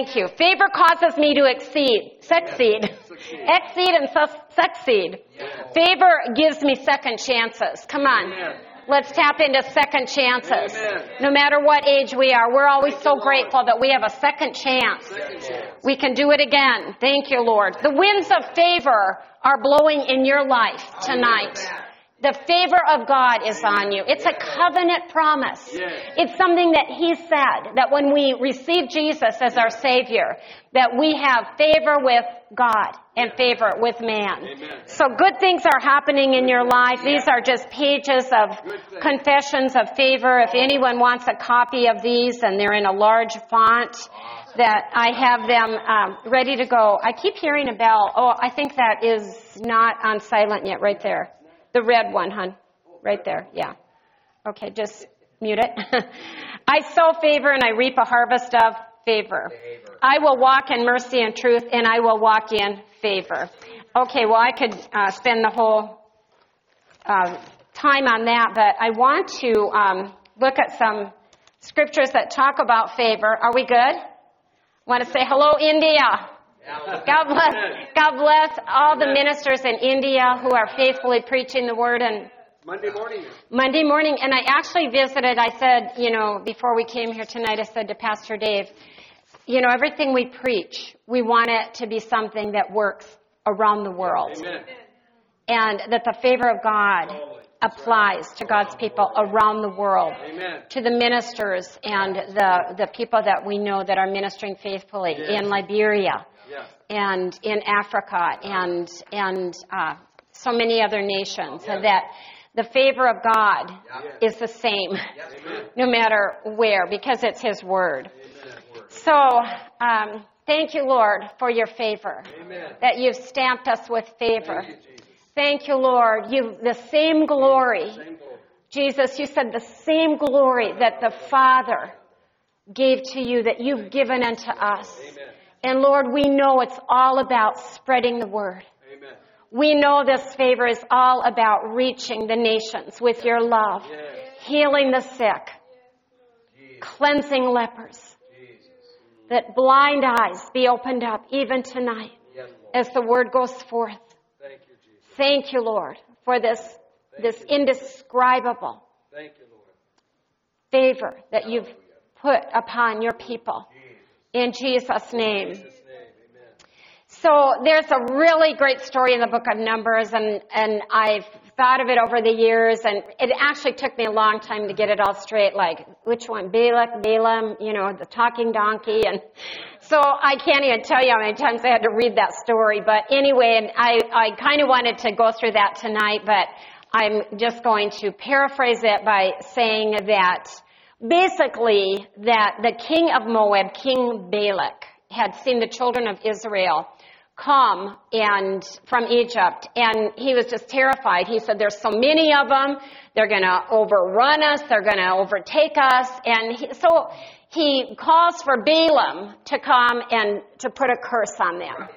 Thank you. Favor causes me to exceed, succeed, exceed and su- succeed. Favor gives me second chances. Come on. Let's tap into second chances. No matter what age we are, we're always so grateful that we have a second chance. We can do it again. Thank you, Lord. The winds of favor are blowing in your life tonight. The favor of God is on you. It's a covenant promise. It's something that He said that when we receive Jesus as our Savior, that we have favor with God and favor with man. So good things are happening in your life. These are just pages of confessions of favor. If anyone wants a copy of these and they're in a large font, that I have them um, ready to go. I keep hearing a bell. Oh, I think that is not on silent yet, right there. The red one, hon. Right there, yeah. Okay, just mute it. I sow favor and I reap a harvest of favor. I will walk in mercy and truth and I will walk in favor. Okay, well, I could uh, spend the whole uh, time on that, but I want to um, look at some scriptures that talk about favor. Are we good? Want to say hello, India? God bless, God bless all the ministers in India who are faithfully preaching the word and Monday morning. Monday morning, and I actually visited, I said, you know, before we came here tonight, I said to Pastor Dave, you know, everything we preach, we want it to be something that works around the world. Amen. And that the favor of God applies to God's people around the world. Amen. To the ministers and the, the people that we know that are ministering faithfully in Liberia Yeah. and in Africa and and uh, so many other nations, and that the favor of God is the same, no matter where, because it's His word. So, um, thank you, Lord, for your favor, Amen. that you've stamped us with favor. Thank you, Jesus. Thank you, Lord. You the same glory, Thank you. Jesus. You said the same glory that the Father gave to you, that you've given unto us. Amen. And Lord, we know it's all about spreading the word. Amen. We know this favor is all about reaching the nations with your love, Yes. healing the sick, Jesus. cleansing lepers, Jesus. that blind eyes be opened up even tonight Yes, as the word goes forth. Thank you, Jesus. Thank you, Lord, for this, this indescribable Thank you, favor that you've put upon your people. In Jesus' name. Jesus' name. Amen. So there's a really great story in the book of Numbers, and, and I've thought of it over the years, and it actually took me a long time to get it all straight, like which one, Balak, Balaam, you know, the talking donkey, and so I can't even tell you how many times I had to read that story. But anyway, and I, I kind of wanted to go through that tonight, but I'm just going to paraphrase it by saying that basically that the king of Moab, King Balak, had seen the children of Israel come and from Egypt and he was just terrified. He said there's so many of them, they're going to overrun us, they're going to overtake us and he, so he calls for Balaam to come and to put a curse on them.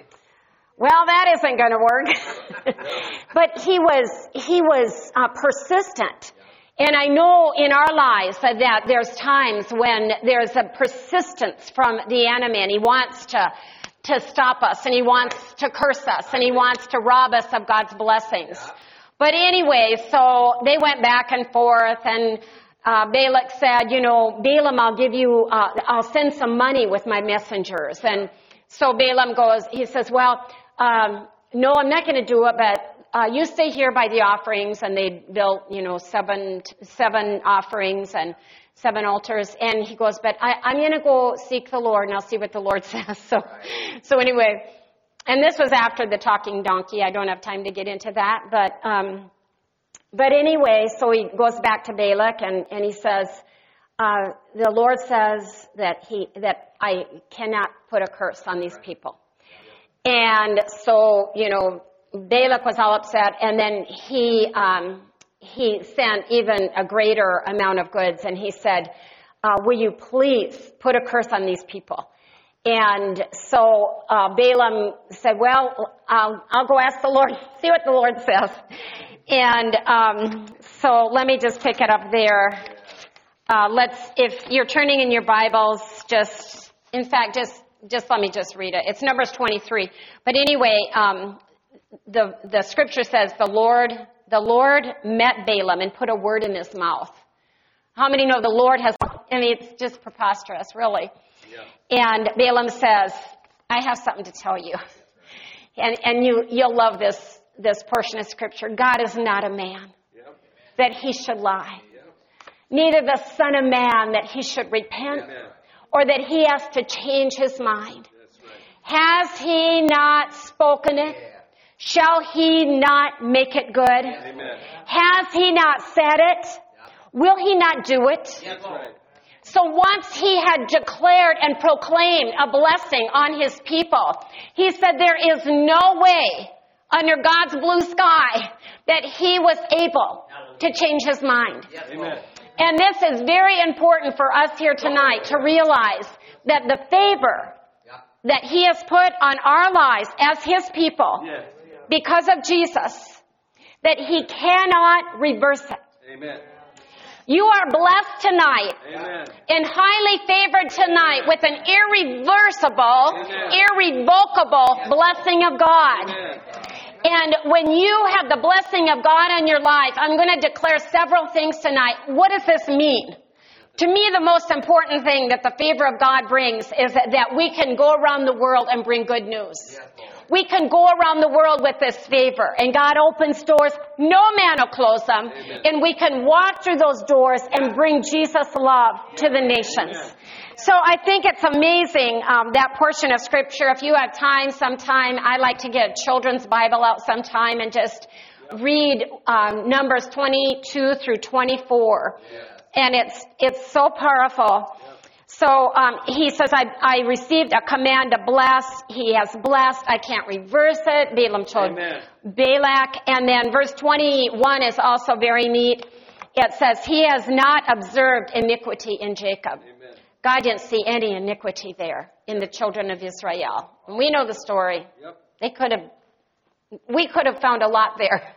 Well, that isn't going to work. but he was he was uh, persistent. And I know in our lives that, there's times when there's a persistence from the enemy and he wants to to stop us and he wants to curse us and he wants to rob us of God's blessings. But anyway, so they went back and forth and uh, Balak said, you know, Balaam, I'll give you, uh, I'll send some money with my messengers. And so Balaam goes, he says, well, um, no, I'm not going to do it, but uh, you stay here by the offerings. And they built, you know, seven, seven offerings and seven altars. And he goes, but I, I'm going to go seek the Lord and I'll see what the Lord says. So, so anyway, and this was after the talking donkey. I don't have time to get into that, but, um, but anyway, so he goes back to Balak and, and he says, uh, the Lord says that he, that I cannot put a curse on these people. And so, you know, Balak was all upset and then he, um, he sent even a greater amount of goods and he said, uh, will you please put a curse on these people? And so uh, Balaam said, "Well, I'll, I'll go ask the Lord, see what the Lord says." And um, so let me just pick it up there. Uh, let's, if you're turning in your Bibles, just, in fact, just just let me just read it. It's Numbers 23. But anyway, um, the the scripture says the Lord the Lord met Balaam and put a word in his mouth. How many know the Lord has? I mean, it's just preposterous, really. And Balaam says, I have something to tell you. And, and you, you'll love this, this portion of scripture. God is not a man Yep. that he should lie. Yep. Neither the son of man that he should repent Amen. or that he has to change his mind. Right. Has he not spoken it? Shall he not make it good? Amen. Has he not said it? Will he not do it? That's right. So once he had declared and proclaimed a blessing on his people, he said there is no way under God's blue sky that he was able to change his mind. Amen. And this is very important for us here tonight to realize that the favor that he has put on our lives as his people Yes. Because of Jesus, that he cannot reverse it. Amen. You are blessed tonight Amen. and highly favored tonight with an irreversible, Amen. irrevocable blessing of God. Amen. And when you have the blessing of God on your life, I'm going to declare several things tonight. What does this mean? To me, the most important thing that the favor of God brings is that, that we can go around the world and bring good news. We can go around the world with this favor and God opens doors, no man will close them, and we can walk through those doors and bring Jesus' love to the nations. So I think it's amazing, um, that portion of scripture. If you have time sometime, I like to get a children's Bible out sometime and just read um, Numbers 22 through 24. And it's, it's so powerful. So um, he says, I, I received a command to bless. He has blessed. I can't reverse it. Balaam told Amen. Balak. And then verse 21 is also very neat. It says, He has not observed iniquity in Jacob. Amen. God didn't see any iniquity there in the children of Israel. And we know the story. Yep. They could have, we could have found a lot there.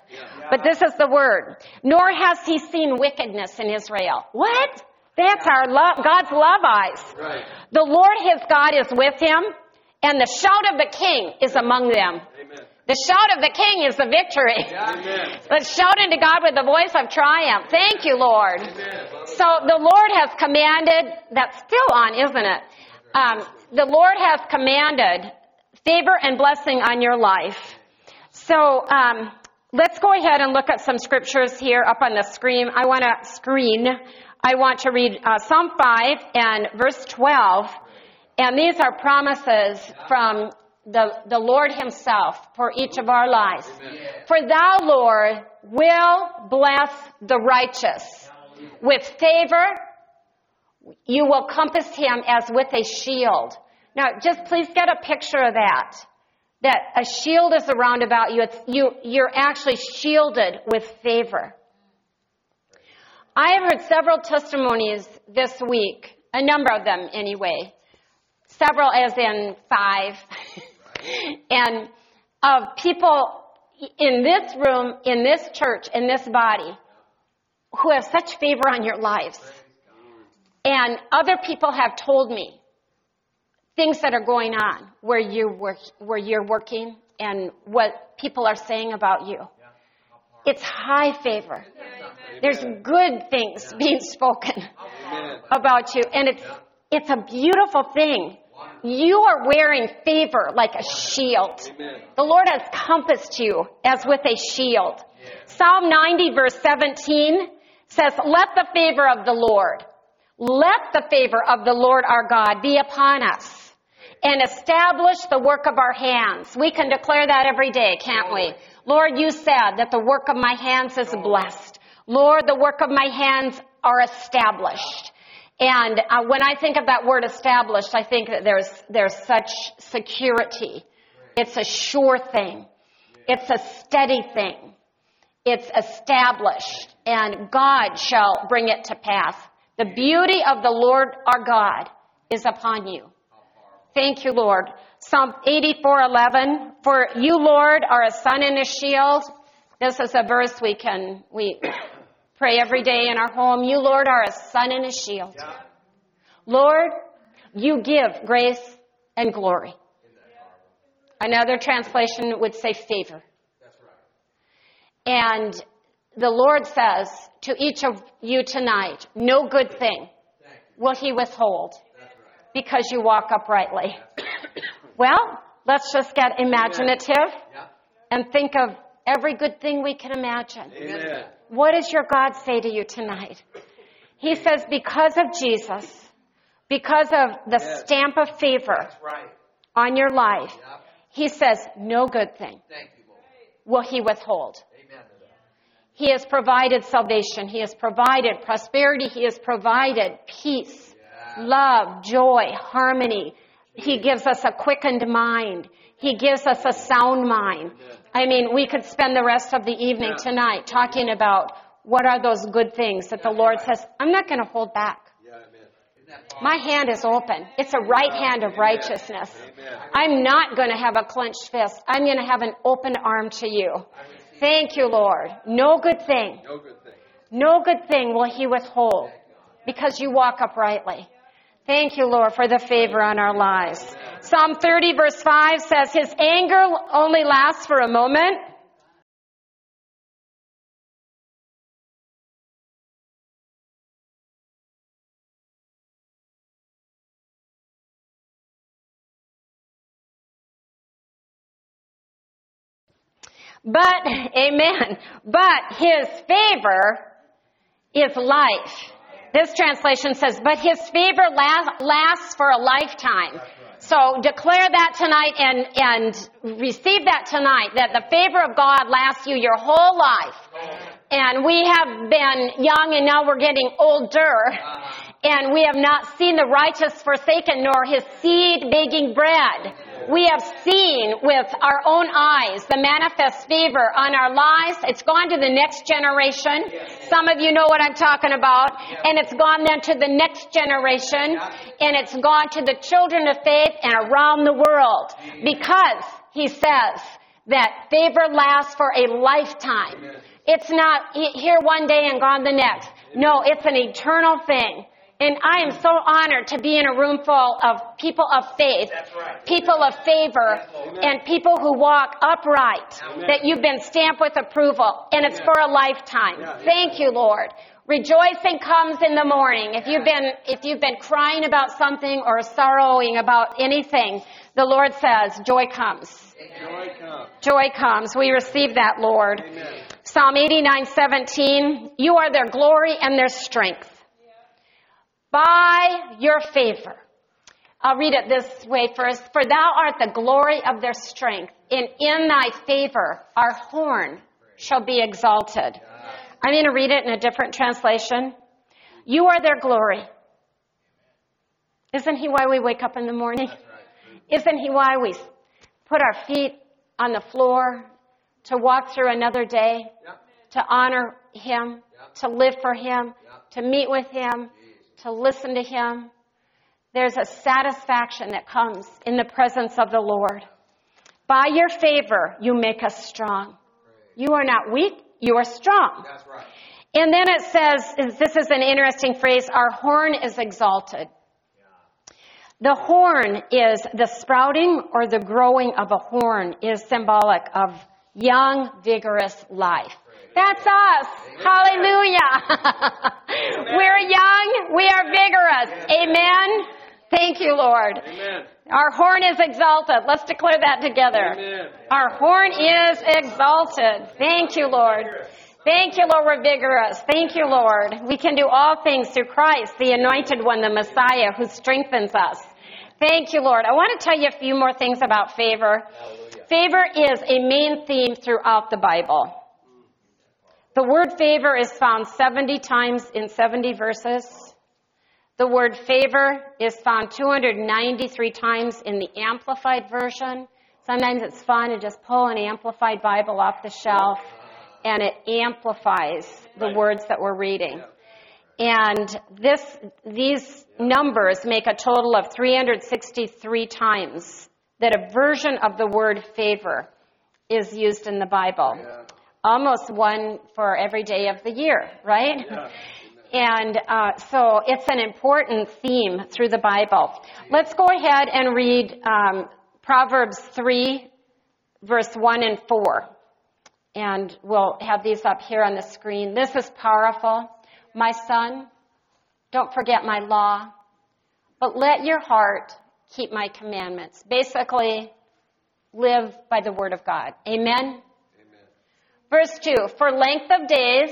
But this is the word. Nor has he seen wickedness in Israel. What? That's our love, God's love eyes. Right. The Lord his God is with him, and the shout of the king is among them. Amen. The shout of the king is the victory. Amen. Let's shout unto God with the voice of triumph. Thank you, Lord. Amen. So the Lord has commanded, that's still on, isn't it? Um, the Lord has commanded favor and blessing on your life. So um, let's go ahead and look at some scriptures here up on the screen. I want to screen. I want to read uh, Psalm 5 and verse 12. And these are promises from the, the Lord Himself for each of our lives. For thou, Lord, will bless the righteous. With favor, you will compass him as with a shield. Now, just please get a picture of that. That a shield is around about you. It's, you you're actually shielded with favor. I have heard several testimonies this week, a number of them anyway, several as in five, and of people in this room, in this church, in this body, who have such favor on your lives. And other people have told me things that are going on where you work, where you're working and what people are saying about you. It's high favor. There's good things being spoken about you, and it's it's a beautiful thing. You are wearing favor like a shield. The Lord has compassed you as with a shield. Psalm 90 verse 17 says, Let the favor of the Lord, let the favor of the Lord our God be upon us and establish the work of our hands. We can declare that every day, can't we? Lord, you said that the work of my hands is blessed. Lord, the work of my hands are established. And uh, when I think of that word established, I think that there's, there's such security. It's a sure thing. It's a steady thing. It's established and God shall bring it to pass. The beauty of the Lord our God is upon you. Thank you, Lord. Psalm 84:11. For you, Lord, are a sun and a shield. This is a verse we can we pray every day in our home. You, Lord, are a sun and a shield. Lord, you give grace and glory. Another translation would say favor. And the Lord says to each of you tonight, no good thing will he withhold because you walk uprightly. well, let's just get imaginative and think of every good thing we can imagine. Amen. What does your God say to you tonight? He says, because of Jesus, because of the Yes. stamp of favor right. on your life, Yep. he says, no good thing you, will he withhold. Amen. He has provided salvation. He has provided prosperity. He has provided peace, love, joy, harmony. He gives us a quickened mind. He gives us a sound mind. I mean, we could spend the rest of the evening Yeah. tonight talking about what are those good things that the Lord says, I'm not going to hold back. Yeah, amen. Isn't that powerful? My hand is open. It's a right hand of righteousness. I'm not going to have a clenched fist. I'm going to have an open arm to you. Thank you, Lord. No good thing, No good thing. no good thing will he withhold because you walk uprightly. Thank you, Lord, for the favor on our lives. Psalm 30 verse 5 says, His anger only lasts for a moment. But, amen, but his favor is life. This translation says, but his favor la- lasts for a lifetime. So declare that tonight and, and receive that tonight, that the favor of God lasts you your whole life. And we have been young and now we're getting older. And we have not seen the righteous forsaken nor his seed begging bread. We have seen with our own eyes the manifest favor on our lives. It's gone to the next generation. Some of you know what I'm talking about. And it's gone then to the next generation. And it's gone to the children of faith and around the world. Because he says that favor lasts for a lifetime. It's not here one day and gone the next. No, it's an eternal thing. And I am so honored to be in a room full of people of faith, people of favor, and people who walk upright, that you've been stamped with approval, and it's for a lifetime. Thank you, Lord. Rejoicing comes in the morning. If you've been, if you've been crying about something or sorrowing about anything, the Lord says, joy comes. Joy comes. Joy comes. We receive that, Lord. Psalm 89, 17. You are their glory and their strength. By your favor. I'll read it this way first. For thou art the glory of their strength, and in thy favor our horn shall be exalted. I'm going to read it in a different translation. You are their glory. Isn't he why we wake up in the morning? Isn't he why we put our feet on the floor to walk through another day, to honor him, to live for him, to meet with him, to listen to him? There's a satisfaction that comes in the presence of the Lord. By your favor, you make us strong. You are not weak, you are strong. That's right. And then it says, this is an interesting phrase, our horn is exalted. The horn is the sprouting or the growing of a horn is symbolic of young, vigorous life. That's us. Hallelujah. We're young. We are vigorous. Amen. Thank you, Lord. Amen. Our horn is exalted. Let's declare that together. Amen. Our horn is exalted. Thank you, Lord. Thank you, Lord, we're vigorous. Thank you, Lord. We can do all things through Christ, the anointed one, the Messiah, who strengthens us. Thank you, Lord. I want to tell you a few more things about favor. Hallelujah. Favor is a main theme throughout the Bible. The word favor is found 70 times in 70 verses. The word favor is found 293 times in the Amplified Version. Sometimes it's fun to just pull an Amplified Bible off the shelf and it amplifies the words that we're reading. And this, these numbers make a total of 363 times that a version of the word favor is used in the Bible. Almost one for every day of the year, right? And uh, so it's an important theme through the Bible. Let's go ahead and read um, Proverbs 3, verse 1 and 4. And we'll have these up here on the screen. This is powerful. My son, don't forget my law, but let your heart keep my commandments. Basically, live by the word of God. Amen? Verse 2 For length of days,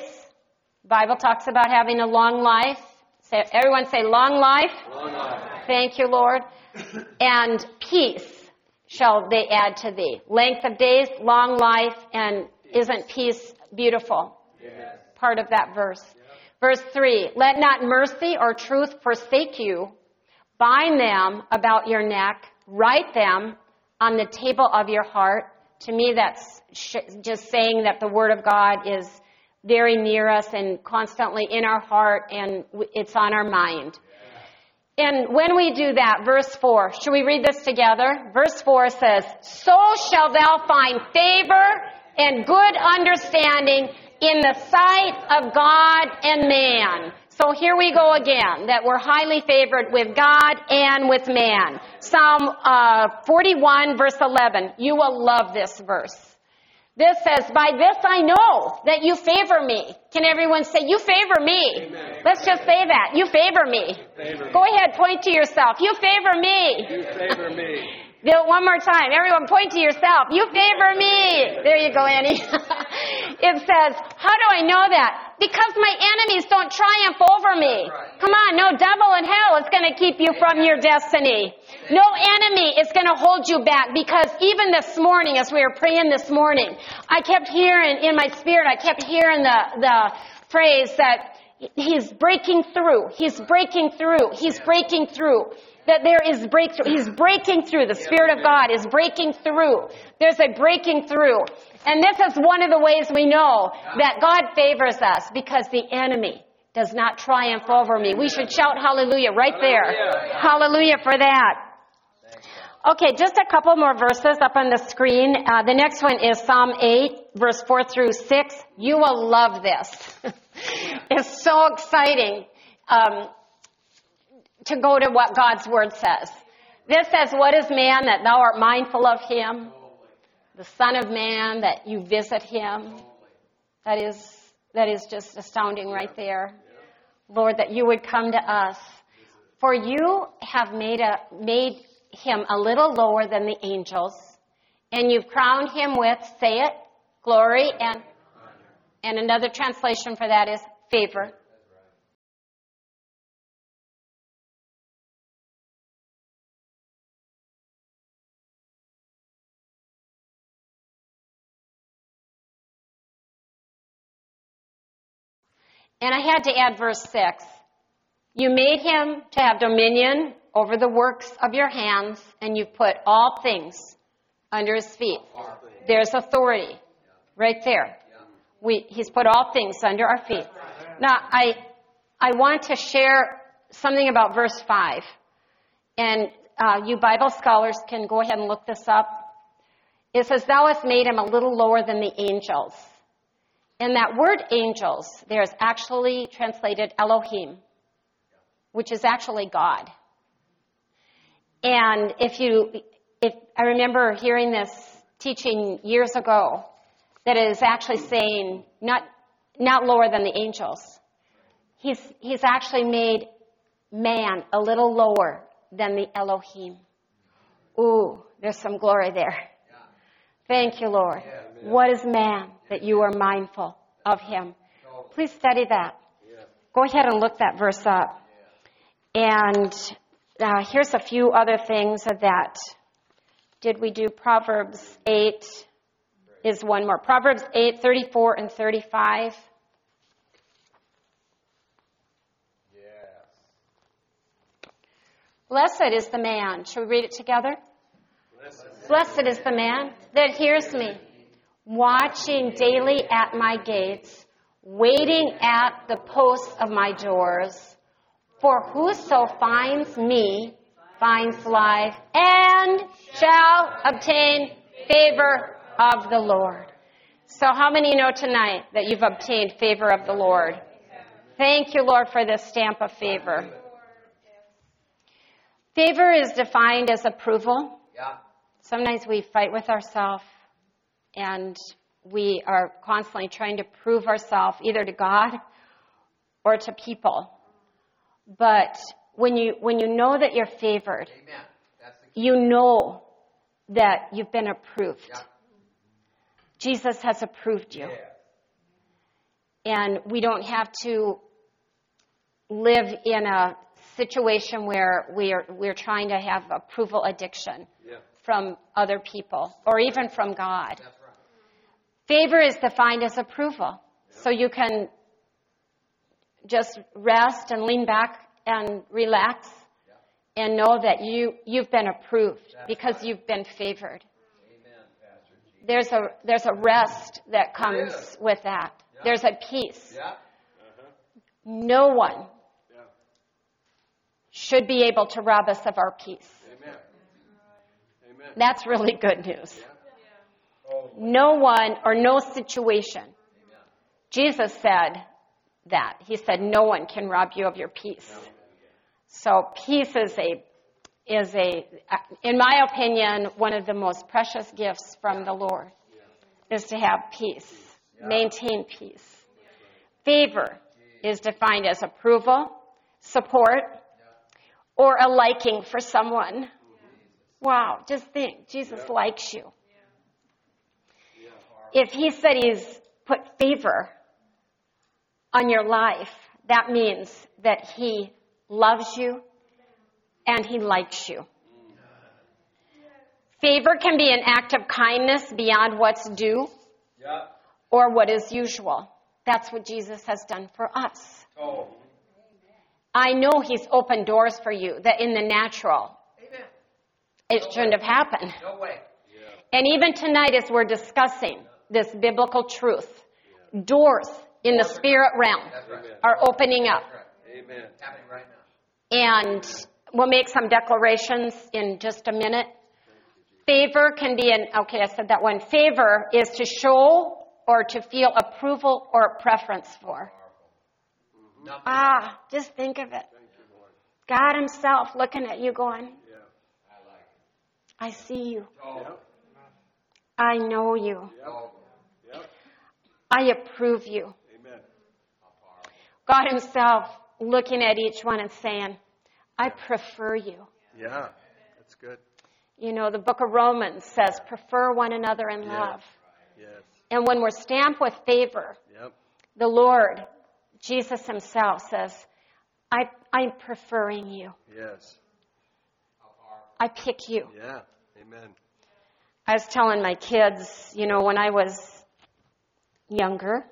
Bible talks about having a long life. Say, everyone say long life. Long life. Thank you, Lord. and peace shall they add to thee. Length of days, long life, and isn't peace beautiful? Yes. Part of that verse. Verse 3 Let not mercy or truth forsake you. Bind them about your neck. Write them on the table of your heart. To me, that's sh- just saying that the Word of God is very near us and constantly in our heart and w- it's on our mind. And when we do that, verse 4, should we read this together? Verse 4 says, So shall thou find favor and good understanding in the sight of God and man. So here we go again, that we're highly favored with God and with man. Psalm uh, 41 verse 11. You will love this verse. This says, by this I know that you favor me. Can everyone say, you favor me? Amen. Let's just say that. You favor me. Favor me. Go ahead, point to yourself. You favor me. You favor me. Do it one more time. Everyone point to yourself. You favor me. There you go, Annie. it says, how do I know that? Because my enemies don't triumph over me. Come on, no devil in hell is going to keep you from your destiny. No enemy is going to hold you back because even this morning, as we were praying this morning, I kept hearing in my spirit, I kept hearing the, the phrase that he's breaking through. He's breaking through. He's breaking through that there is breakthrough. He's breaking through. The Spirit of God is breaking through. There's a breaking through. And this is one of the ways we know that God favors us because the enemy does not triumph over me. We should shout hallelujah right there. Hallelujah for that. Okay, just a couple more verses up on the screen. Uh, the next one is Psalm 8, verse 4 through 6. You will love this. it's so exciting. Um, to go to what God's word says. This says, What is man that thou art mindful of him? The Son of Man that you visit him. That is, that is just astounding right there. Lord, that you would come to us. For you have made, a, made him a little lower than the angels, and you've crowned him with, say it, glory, and, and another translation for that is favor. And I had to add verse 6. You made him to have dominion over the works of your hands, and you put all things under his feet. There's authority right there. We, he's put all things under our feet. Now, I, I want to share something about verse 5. And uh, you Bible scholars can go ahead and look this up. It says, Thou hast made him a little lower than the angels. And that word angels, there's actually translated Elohim, which is actually God. And if you, if I remember hearing this teaching years ago, that it is actually saying not, not lower than the angels. He's, he's actually made man a little lower than the Elohim. Ooh, there's some glory there. Thank you, Lord. What is man that you are mindful of him? Please study that. Go ahead and look that verse up. And uh, here's a few other things that did we do Proverbs 8 is one more. Proverbs 8, 34 and 35. Blessed is the man. Shall we read it together? Blessed is the man that hears me, watching daily at my gates, waiting at the posts of my doors. For whoso finds me finds life and shall obtain favor of the Lord. So how many know tonight that you've obtained favor of the Lord? Thank you, Lord, for this stamp of favor. Favor is defined as approval. Yeah. Sometimes we fight with ourselves and we are constantly trying to prove ourselves either to God or to people. But when you, when you know that you're favored, you know that you've been approved. Yeah. Jesus has approved you. Yeah. And we don't have to live in a situation where we're, we're trying to have approval addiction Yeah. from other people or even from God. Right. Favor is defined as approval. So you can just rest and lean back and relax and know that you, you've been approved because you've been favored. Amen, There's a, there's a rest that comes with that. There's a peace. Yeah. Uh-huh. No one should be able to rob us of our peace. Amen. Amen. That's really good news. No one or no situation. Jesus said that. He said, no one can rob you of your peace. So peace is a, is a, in my opinion, one of the most precious gifts from the Lord is to have peace, maintain peace. Favor is defined as approval, support, or a liking for someone. Wow, just think, Jesus likes you. If he said he's put favor on your life, that means that he loves you and he likes you. Favor can be an act of kindness beyond what's due Yeah. or what is usual. That's what Jesus has done for us. Oh. I know he's opened doors for you that in the natural Amen. it shouldn't have happened. No way. And even tonight, as we're discussing this biblical truth, doors in the spirit realm are opening up. Amen. Happening right now. And we'll make some declarations in just a minute. Favor can be an, okay, I said that one. Favor is to show or to feel approval or preference for. Ah, just think of it. God Himself looking at you going, I see you. I know you. I approve you. Amen. God Himself looking at each one and saying, I prefer you. Yeah. That's good. You know, the book of Romans says, prefer one another in love. Yes. And when we're stamped with favor, Yep. the Lord, Jesus Himself says, I, I'm preferring you. Yes. I pick you. Yeah. Amen. I was telling my kids, you know, when I was younger,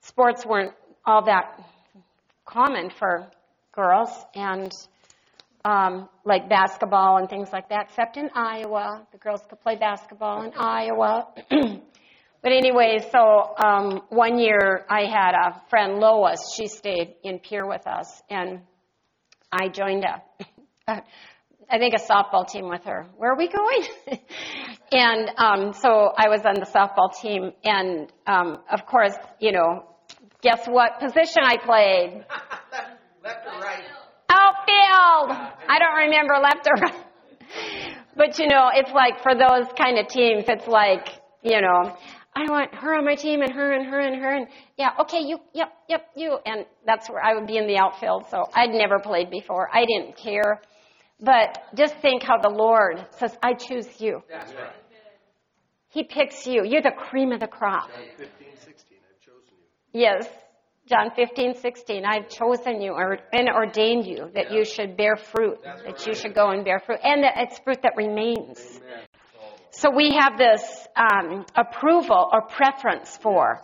sports weren't all that common for girls, and um, like basketball and things like that, except in Iowa. The girls could play basketball in Iowa. but anyway, so um, one year I had a friend, Lois, she stayed in Pierre with us, and I joined a, I think a softball team with her. Where are we going? and um, so I was on the softball team, and um, of course, you know, guess what position I played? Left or right? Outfield. I don't remember left or right. But you know, it's like for those kind of teams, it's like you know, I want her on my team and her and her and her and yeah, okay, you, yep, yep, you, and that's where I would be in the outfield. So I'd never played before. I didn't care. But just think how the Lord says, I choose you. That's right. He picks you. You're the cream of the crop. 15, 16. I've chosen you. Yes. John 15, 16. I've chosen you or, and ordained you that you should bear fruit, that you should go and bear fruit, and that it's fruit that remains. Amen. So we have this um, approval or preference for,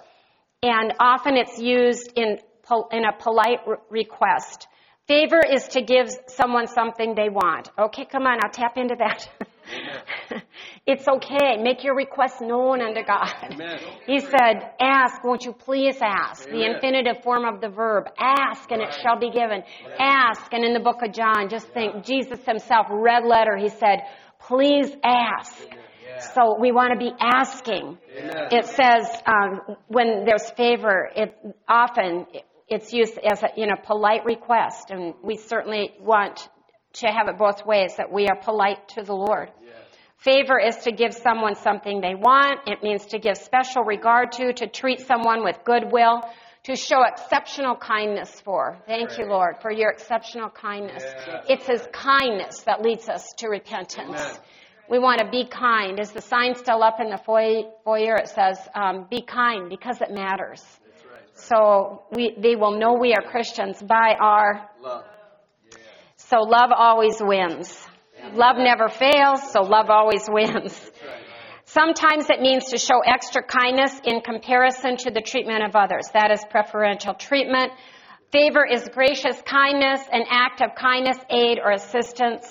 and often it's used in pol- in a polite re- request. Favor is to give someone something they want. Okay, come on, I'll tap into that. it's okay. Make your request known unto God. Amen. He said, ask, won't you please ask? The infinitive form of the verb. Ask and it shall be given. Ask. And in the book of John, just think, Jesus himself, red letter, he said, please ask. So we want to be asking. Amen. It says um, when there's favor, it often it's used as a, in a polite request, and we certainly want to have it both ways that we are polite to the Lord. Favor is to give someone something they want. It means to give special regard to, to treat someone with goodwill, to show exceptional kindness for. Thank you, Lord, for your exceptional kindness. It's His kindness that leads us to repentance. Amen. We want to be kind. Is the sign still up in the foyer? foyer? It says, um, be kind because it matters. So we, they will know we are Christians by our Love. so love always wins. Love never fails, so love always wins. Sometimes it means to show extra kindness in comparison to the treatment of others. That is preferential treatment. Favor is gracious kindness, an act of kindness, aid, or assistance.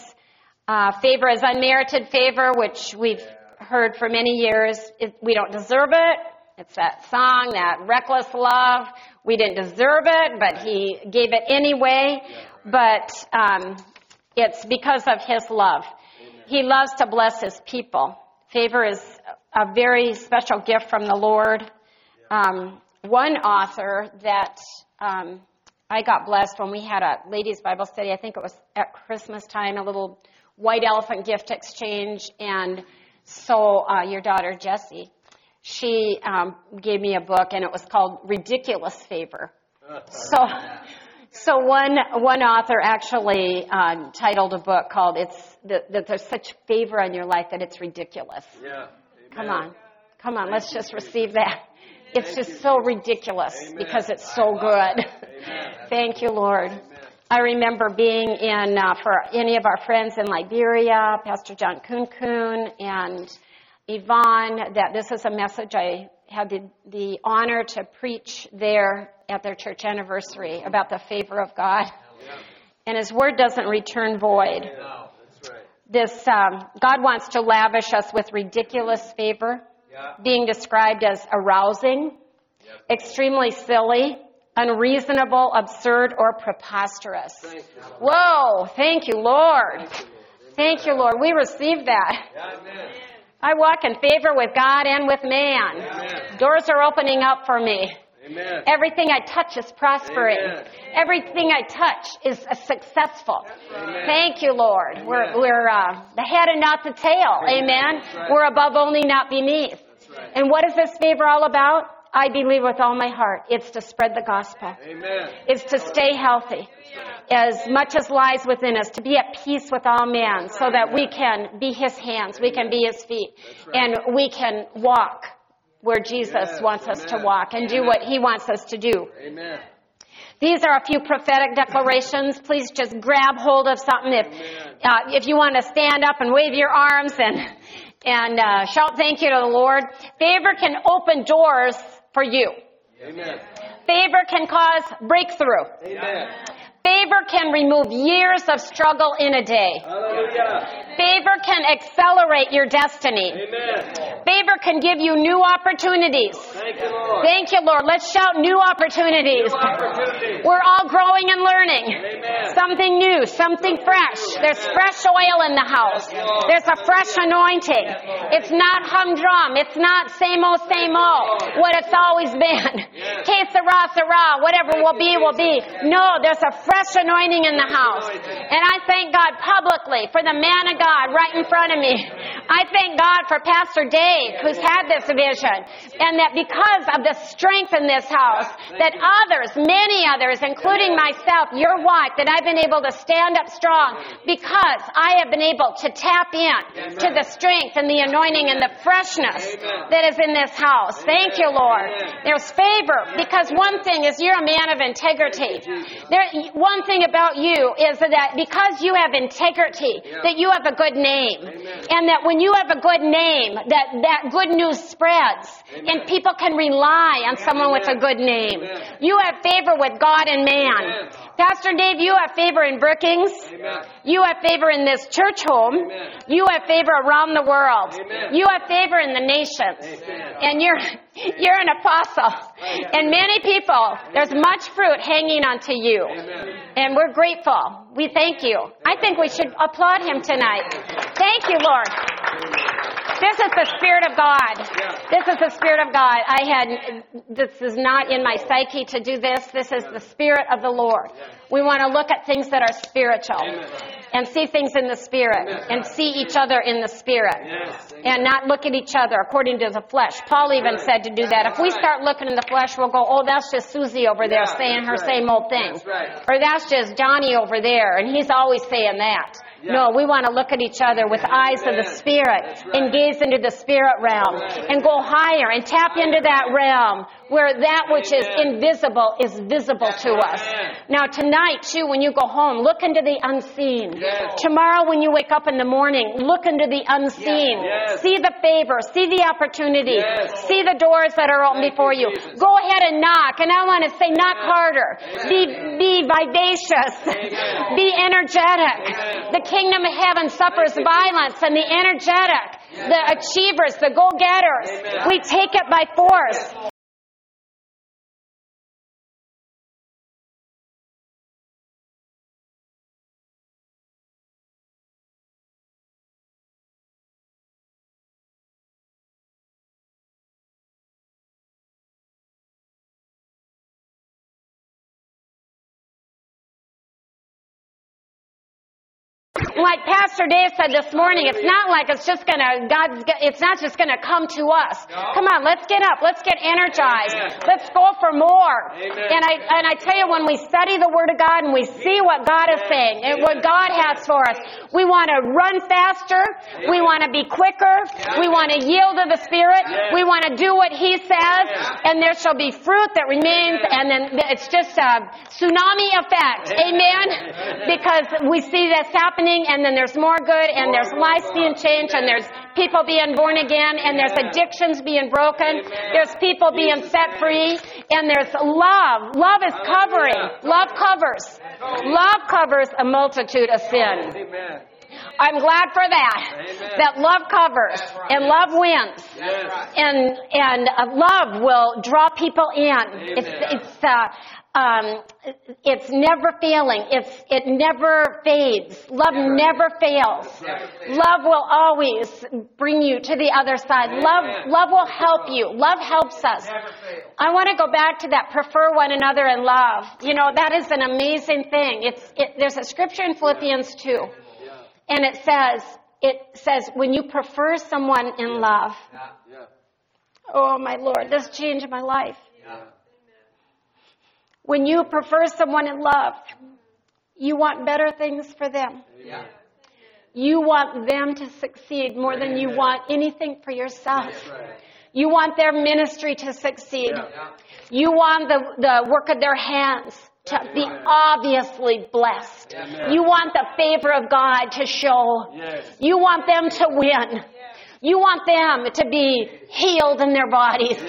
Uh, favor is unmerited favor, which we've heard for many years. It, we don't deserve it. It's that song, that reckless love. We didn't deserve it, but He gave it anyway. But um, it's because of His love. He loves to bless His people. Favor is a very special gift from the Lord. Um, one author that um, I got blessed when we had a ladies' Bible study. I think it was at Christmas time, a little white elephant gift exchange, and so uh, your daughter Jessie, she um, gave me a book, and it was called Ridiculous Favor. So, so one one author actually uh, titled a book called "It's that, that there's such favor on your life that it's ridiculous." Yeah. Come on, come on, let's just receive that. It's just so ridiculous because it's so good. Thank you, Lord. I remember being in, uh, for any of our friends in Liberia, Pastor John Kun Kun and Yvonne, that this is a message I had the, the honor to preach there at their church anniversary about the favor of God. And His word doesn't return void. No, that's right. This, um, God wants to lavish us with ridiculous favor, Yeah. being described as arousing, extremely silly, unreasonable, absurd, or preposterous. Thank you. Whoa, thank you, Lord. Thank you, Lord. We receive that. Amen. I walk in favor with God and with man. Amen. Doors are opening up for me. Amen. Everything I touch is prospering. Amen. Everything I touch is successful. Amen. Thank you, Lord. Amen. We're, we're uh, the head and not the tail. Amen. Right. We're above only, not beneath. Right. And what is this favor all about? I believe with all my heart. It's to spread the gospel. Amen. It's to stay healthy. As much as lies within us, to be at peace with all men so that we can be his hands, we can be his feet, and we can walk where Jesus wants us to walk and do what he wants us to do. Amen. These are a few prophetic declarations. Please just grab hold of something. If uh, if you want to stand up and wave your arms and and uh, shout thank you to the Lord, favor can open doors for you. Amen. Favor can cause breakthrough. Amen. Favor can remove years of struggle in a day. Hallelujah. Favor can accelerate your destiny. Amen. Favor can give you new opportunities. Thank you, Lord. Thank you, Lord. Let's shout new opportunities. Opportunity. We're all growing and learning. Amen. Something new, something fresh. There's fresh oil in the house. There's a fresh anointing. It's not humdrum. It's not same old, same old. What it's always been. Que sera, sera. Whatever will be, will be. No, there's a fresh anointing in the house. And I thank God publicly for the man of God right in front of me. I thank God for Pastor Dave who's had this vision. And that because of the strength in this house, that others, many others, including myself, your wife, that I've been able to stand up strong because I have been able to tap in to the strength and the anointing and the freshness that is in this house. Thank you, Lord. There's favor because one thing is you're a man of integrity. There, one thing about you is that because you have integrity, that you have a good name. Amen. And that when you have a good name, that, that good news spreads. Amen. And people can rely on someone with a good name. You have favor with God and man. Pastor Dave, you have favor in Brookings. You have favor in this church home. You have favor around the world. You have favor in the nations. And you're, you're an apostle. And many people, there's much fruit hanging onto you. And we're grateful. We thank you. I think we should applaud him tonight. Thank you, Lord. This is the Spirit of God. This is the Spirit of God. I had, this is not in my psyche to do this. This is the Spirit of the Lord. We want to look at things that are spiritual and see things in the Spirit and see each other in the Spirit and not look at each other according to the flesh. Paul even said to do that. If we start looking in the flesh, we'll go, oh, that's just Susie over there saying her same old thing. Or that's just Johnny over there, and he's always saying that. No, we want to look at each other with eyes of the Spirit right. and gaze into the Spirit realm and go higher and tap into that realm where that which is invisible is visible to us. Now tonight too, when you go home, look into the unseen. Yes. Tomorrow when you wake up in the morning, look into the unseen. Yes. See the favor, see the opportunity, Yes. see the doors that are open Thank before you, you. Jesus. Go ahead and knock, and I want to say knock harder. Be, be vivacious. Amen. Be energetic. Amen. The kingdom of heaven suffers violence, and the energetic, the achievers, the go-getters, we take it by force. Like Pastor Dave said this morning, it's not like it's just gonna, God's, it's not just gonna come to us. Come on, let's get up, let's get energized, Amen. let's go for more. Amen. And I, and I tell you, when we study the Word of God and we see what God is saying and what God has for us, we wanna run faster, we wanna be quicker, we wanna yield to the Spirit, we wanna do what He says, and there shall be fruit that remains, and then it's just a tsunami effect. Amen? Because we see this happening, and then there's more good, and there's lives being changed, and there's people being born again, and there's addictions being broken, there's people being set free, and there's love. Love is covering. Love covers. Love covers a multitude of sin. I'm glad for that. Amen. That love covers and love wins. And and uh, love will draw people in. It's it's uh, um, it's never failing. It's it never fades. Love never fails. Love will always bring you to the other side. Love love will help you. Love helps us. I want to go back to that prefer one another in love. You know that is an amazing thing. It's it, there's a scripture in Philippians two. And it says, it says, when you prefer someone in love, oh my Lord, this changed my life. When you prefer someone in love, you want better things for them. Yeah. You want them to succeed more than you want anything for yourself. You want their ministry to succeed. You want the, the work of their hands to be obviously blessed. You want the favor of God to show. You want them to win. You want them to be healed in their bodies.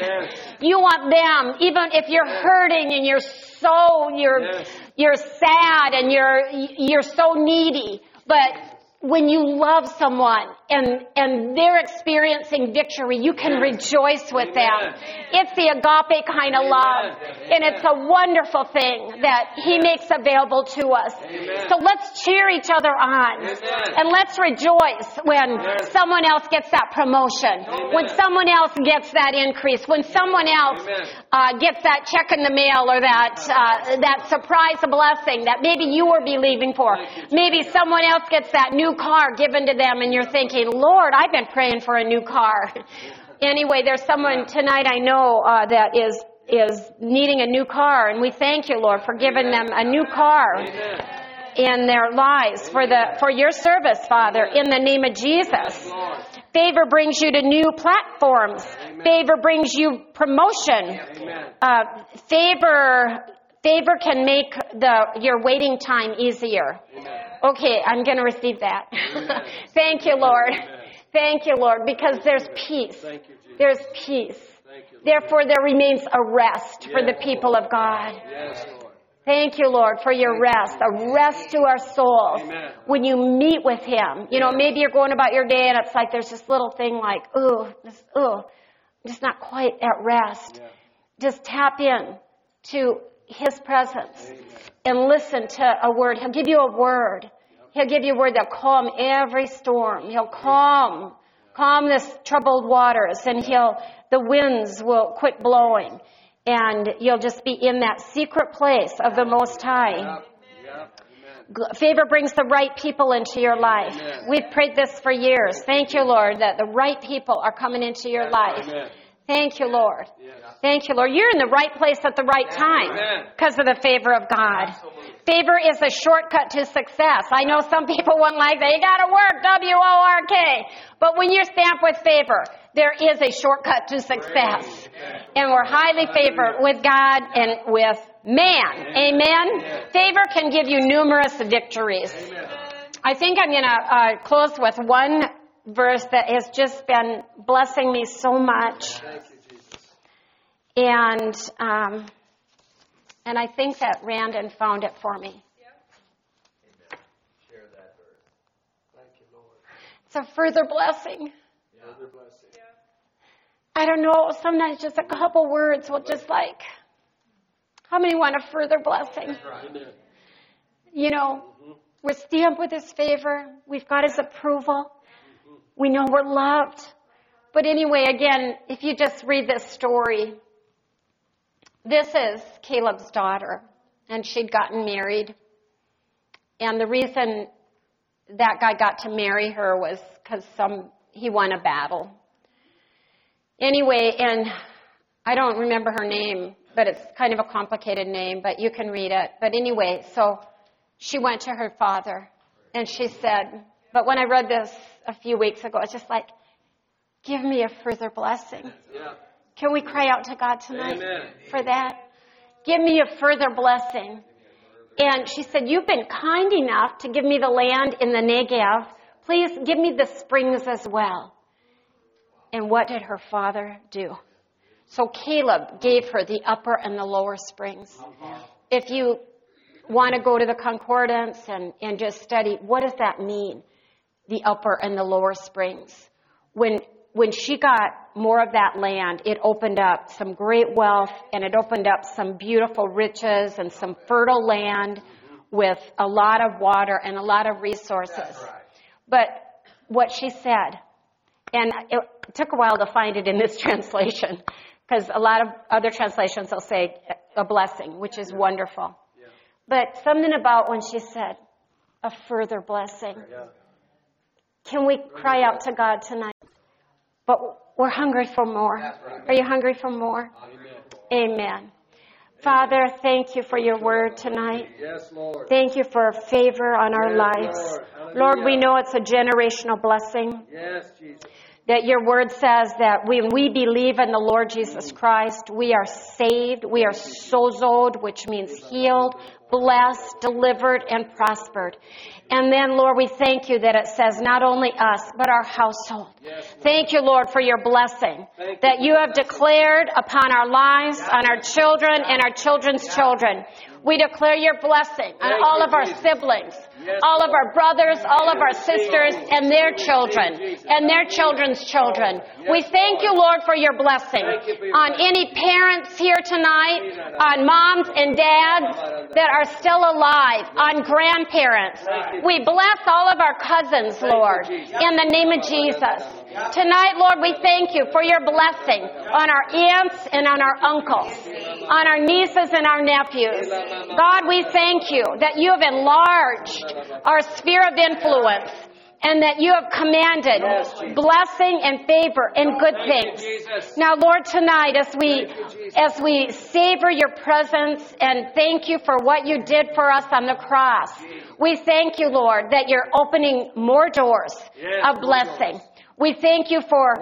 You want them, even if you're hurting and you're so, you're, Yes. you're sad and you're, you're so needy, but when you love someone and, and they're experiencing victory, you can rejoice with them. It's the agape kind of love. Amen. And it's a wonderful thing that He makes available to us. Amen. So let's cheer each other on. Amen. And let's rejoice when Yes. someone else gets that promotion, when someone else gets that increase, when someone else uh, gets that check in the mail or that uh, that surprise a blessing that maybe you were believing for. Maybe someone else gets that new car given to them, and you're thinking, Lord, I've been praying for a new car. anyway, there's someone tonight I know uh, that is is needing a new car, and we thank you, Lord, for giving them a new car Amen. in their lives for the for your service, Father, in the name of Jesus. Favor brings you to new platforms. Favor brings you promotion. Uh, favor Favor can make the your waiting time easier. Okay, I'm going to receive that. Thank you, Lord. Thank you, Lord, because there's peace. Thank you, Jesus. There's peace. Thank you. Lord. Therefore, there remains a rest for the people of God. Thank you, Lord, for your rest, a rest to our souls Amen. when you meet with Him. You know, maybe you're going about your day and it's like there's this little thing like, ooh, this, ooh, I'm just not quite at rest. Yeah. Just tap in to His presence and listen to a word. He'll give you a word. He'll give you a word that'll calm every storm. He'll calm, calm this troubled waters and he'll, the winds will quit blowing and you'll just be in that secret place of the Most High. Favor brings the right people into your life. We've prayed this for years. Thank you, Lord, that the right people are coming into your life. Thank you, Lord. Thank you, Lord. You're in the right place at the right time because of the favor of God. Favor is a shortcut to success. I know some people wouldn't like that. You gotta work, W-O-R-K. But when you're stamped with favor, there is a shortcut to success. And we're highly favored with God and with man. Amen? Favor can give you numerous victories. I think I'm going to uh, close with one verse that has just been blessing me so much. Thank you, Jesus. And um, and I think that Randon found it for me. Share that verse. Thank you, It's a further blessing. Further blessing. I don't know, sometimes just a couple words will just like, how many want a further blessing? You know, we're stamped with His favor. We've got His approval. We know we're loved. But anyway, again, if you just read this story, this is Caleb's daughter, and she'd gotten married. And the reason that guy got to marry her was because some he won a battle. Anyway, and I don't remember her name, but it's kind of a complicated name, but you can read it. But anyway, so she went to her father and she said, but when I read this a few weeks ago, it's just like, give me a further blessing. Yeah. Can we cry out to God tonight Amen. for that? Give me a further blessing. And she said, You've been kind enough to give me the land in the Negev. Please give me the springs as well. And what did her father do? So Caleb gave her the upper and the lower springs. If you want to go to the concordance and, and just study, what does that mean? The upper and the lower springs. When, when she got more of that land, it opened up some great wealth and it opened up some beautiful riches and some fertile land with a lot of water and a lot of resources. But what she said, and it took a while to find it in this translation, because a lot of other translations will say a blessing, which is wonderful. But something about when she said, a further blessing. Yeah. Can we cry out to God tonight? But we're hungry for more. Are you hungry for more? Amen. Amen. Father, thank you for your word tonight. Yes, Lord. Thank you for favor on our Yes, lives. Lord. Lord, we know it's a generational blessing. Yes, Jesus. that your word says that when we believe in the Lord Jesus mm. Christ, we are saved, we are sozoed, which means healed, blessed, delivered, and prospered. And then, Lord, we thank you that it says not only us, but our household. Thank you, Lord, for your blessing Thank that you have declared upon our lives, on our children, and our children's children. We declare your blessing on all of our siblings, all of our brothers, all of our sisters, and their children, and their children's children. We thank you, Lord, for your blessing Thank you for your on any parents here tonight, on moms and dads that are still alive, on grandparents. We bless all of our cousins, Lord, in the name of Jesus. Tonight, Lord, we thank you for your blessing on our aunts and on our uncles, on our nieces and our nephews. God, we thank you that you have enlarged our sphere of influence and that you have commanded Yes, blessing and favor and good Thank things. Now, Lord, tonight as we you, as we savor your presence and thank you for what you did for us on the cross, we thank you, Lord, that you're opening more doors Yes, of blessing. doors. We thank you for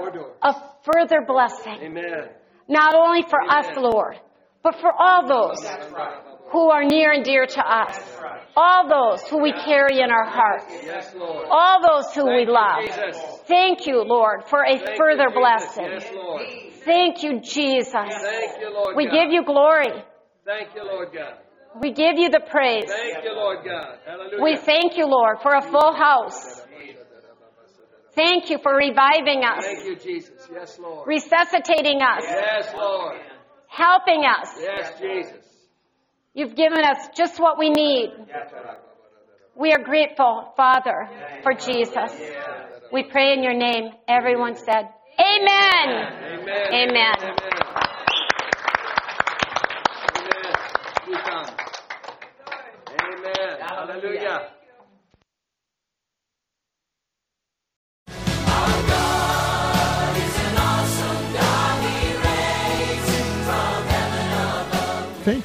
a further blessing, Amen. not only for us, Lord, but for all those who are near and dear to us. All those who we carry in our hearts. All those who we love. Thank you, Lord, for a further blessing. Thank you, Jesus. Thank you, Lord We give you glory. Thank you, Lord God. We give you the praise. Thank you, Lord God. Hallelujah. We thank you, Lord, for a full house. Thank you for reviving us, Thank you, Jesus. Yes, Lord. resuscitating us, Yes, Lord. helping us. Yes, Jesus. You've given us just what we need. We are grateful, Father, for Jesus. We pray in your name. Everyone said, Amen. Amen. Amen. Amen. Hallelujah.